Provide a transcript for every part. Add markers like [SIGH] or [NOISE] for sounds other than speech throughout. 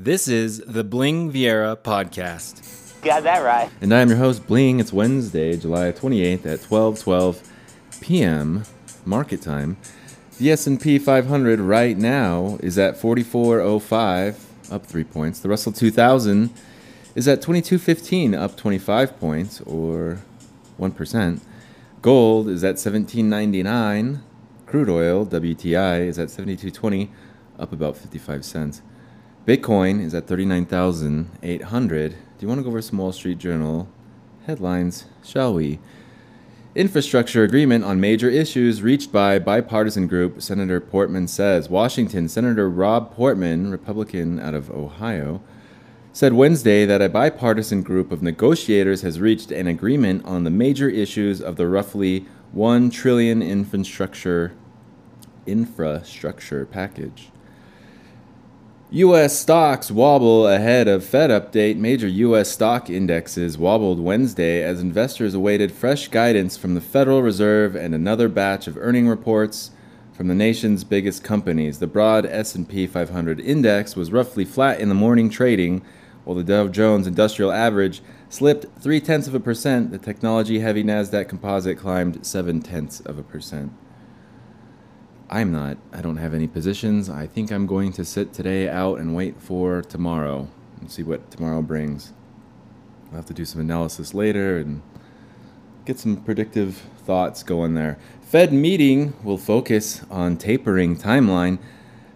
This is the Bling Viera podcast. Got that right. And I am your host, Bling. It's Wednesday, July 28th at 12:12 p.m. market time. The S&P 500 right now is at 4405, up 3 points. The Russell 2000 is at 2215, up 25 points or 1%. Gold is at 1799. Crude oil, WTI, is at 7220, up about 55 cents. Bitcoin is at 39,800. Do you want to go over some Wall Street Journal headlines, shall we? Infrastructure agreement on major issues reached by bipartisan group, Senator Portman says. Washington, Senator Rob Portman, Republican out of Ohio, said Wednesday that a bipartisan group of negotiators has reached an agreement on the major issues of the roughly 1 trillion infrastructure infrastructure package. U.S. stocks wobble ahead of Fed update. Major U.S. stock indexes wobbled Wednesday as investors awaited fresh guidance from the Federal Reserve and another batch of earning reports from the nation's biggest companies. The broad S&P 500 index was roughly flat in the morning trading, while the Dow Jones Industrial Average slipped three tenths of a percent. The technology-heavy Nasdaq Composite climbed seven tenths of a percent. I'm not. I don't have any positions. I think I'm going to sit today out and wait for tomorrow and see what tomorrow brings. I'll have to do some analysis later and get some predictive thoughts going there. Fed meeting will focus on tapering timeline.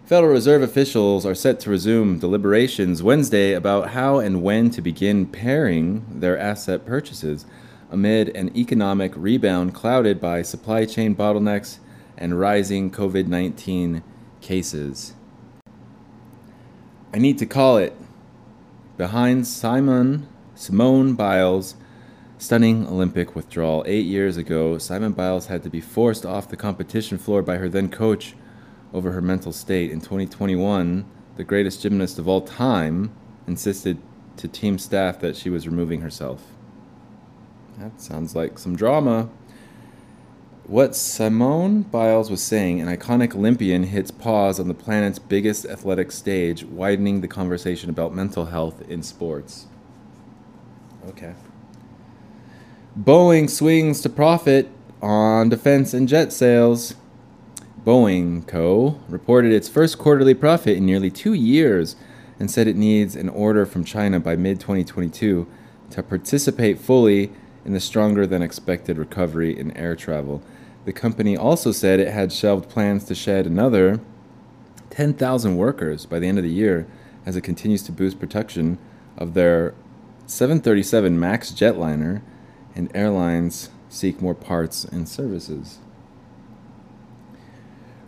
Federal Reserve officials are set to resume deliberations Wednesday about how and when to begin paring their asset purchases amid an economic rebound clouded by supply chain bottlenecks and rising COVID 19 cases. I need to call it behind Simon Simone Biles' stunning Olympic withdrawal. Eight years ago, Simon Biles had to be forced off the competition floor by her then coach over her mental state. In 2021, the greatest gymnast of all time insisted to team staff that she was removing herself. That sounds like some drama. What Simone Biles was saying, an iconic Olympian hits pause on the planet's biggest athletic stage, widening the conversation about mental health in sports. Okay. Boeing swings to profit on defense and jet sales. Boeing Co. reported its first quarterly profit in nearly two years and said it needs an order from China by mid 2022 to participate fully in the stronger than expected recovery in air travel. The company also said it had shelved plans to shed another 10,000 workers by the end of the year as it continues to boost production of their 737 MAX jetliner and airlines seek more parts and services.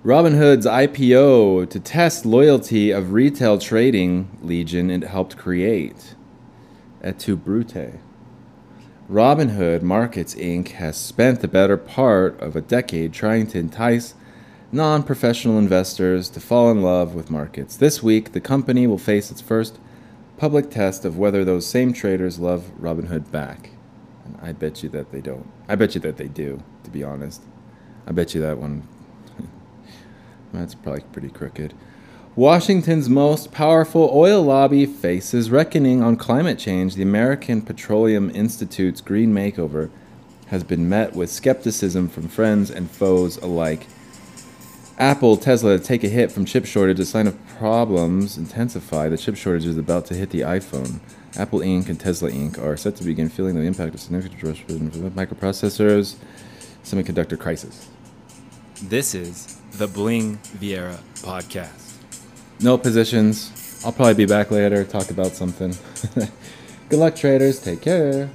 Robinhood's IPO to test loyalty of retail trading legion it helped create. Et tu Brute. Robinhood Markets Inc. has spent the better part of a decade trying to entice non professional investors to fall in love with markets. This week, the company will face its first public test of whether those same traders love Robinhood back. And I bet you that they don't. I bet you that they do, to be honest. I bet you that one. [LAUGHS] That's probably pretty crooked. Washington's most powerful oil lobby faces reckoning on climate change. The American Petroleum Institute's green makeover has been met with skepticism from friends and foes alike. Apple, Tesla take a hit from chip shortage. A sign of problems intensify. The chip shortage is about to hit the iPhone. Apple Inc. and Tesla Inc. are set to begin feeling the impact of significant disruption microprocessors, semiconductor crisis. This is the Bling Viera podcast. No positions. I'll probably be back later, talk about something. [LAUGHS] Good luck, traders. Take care.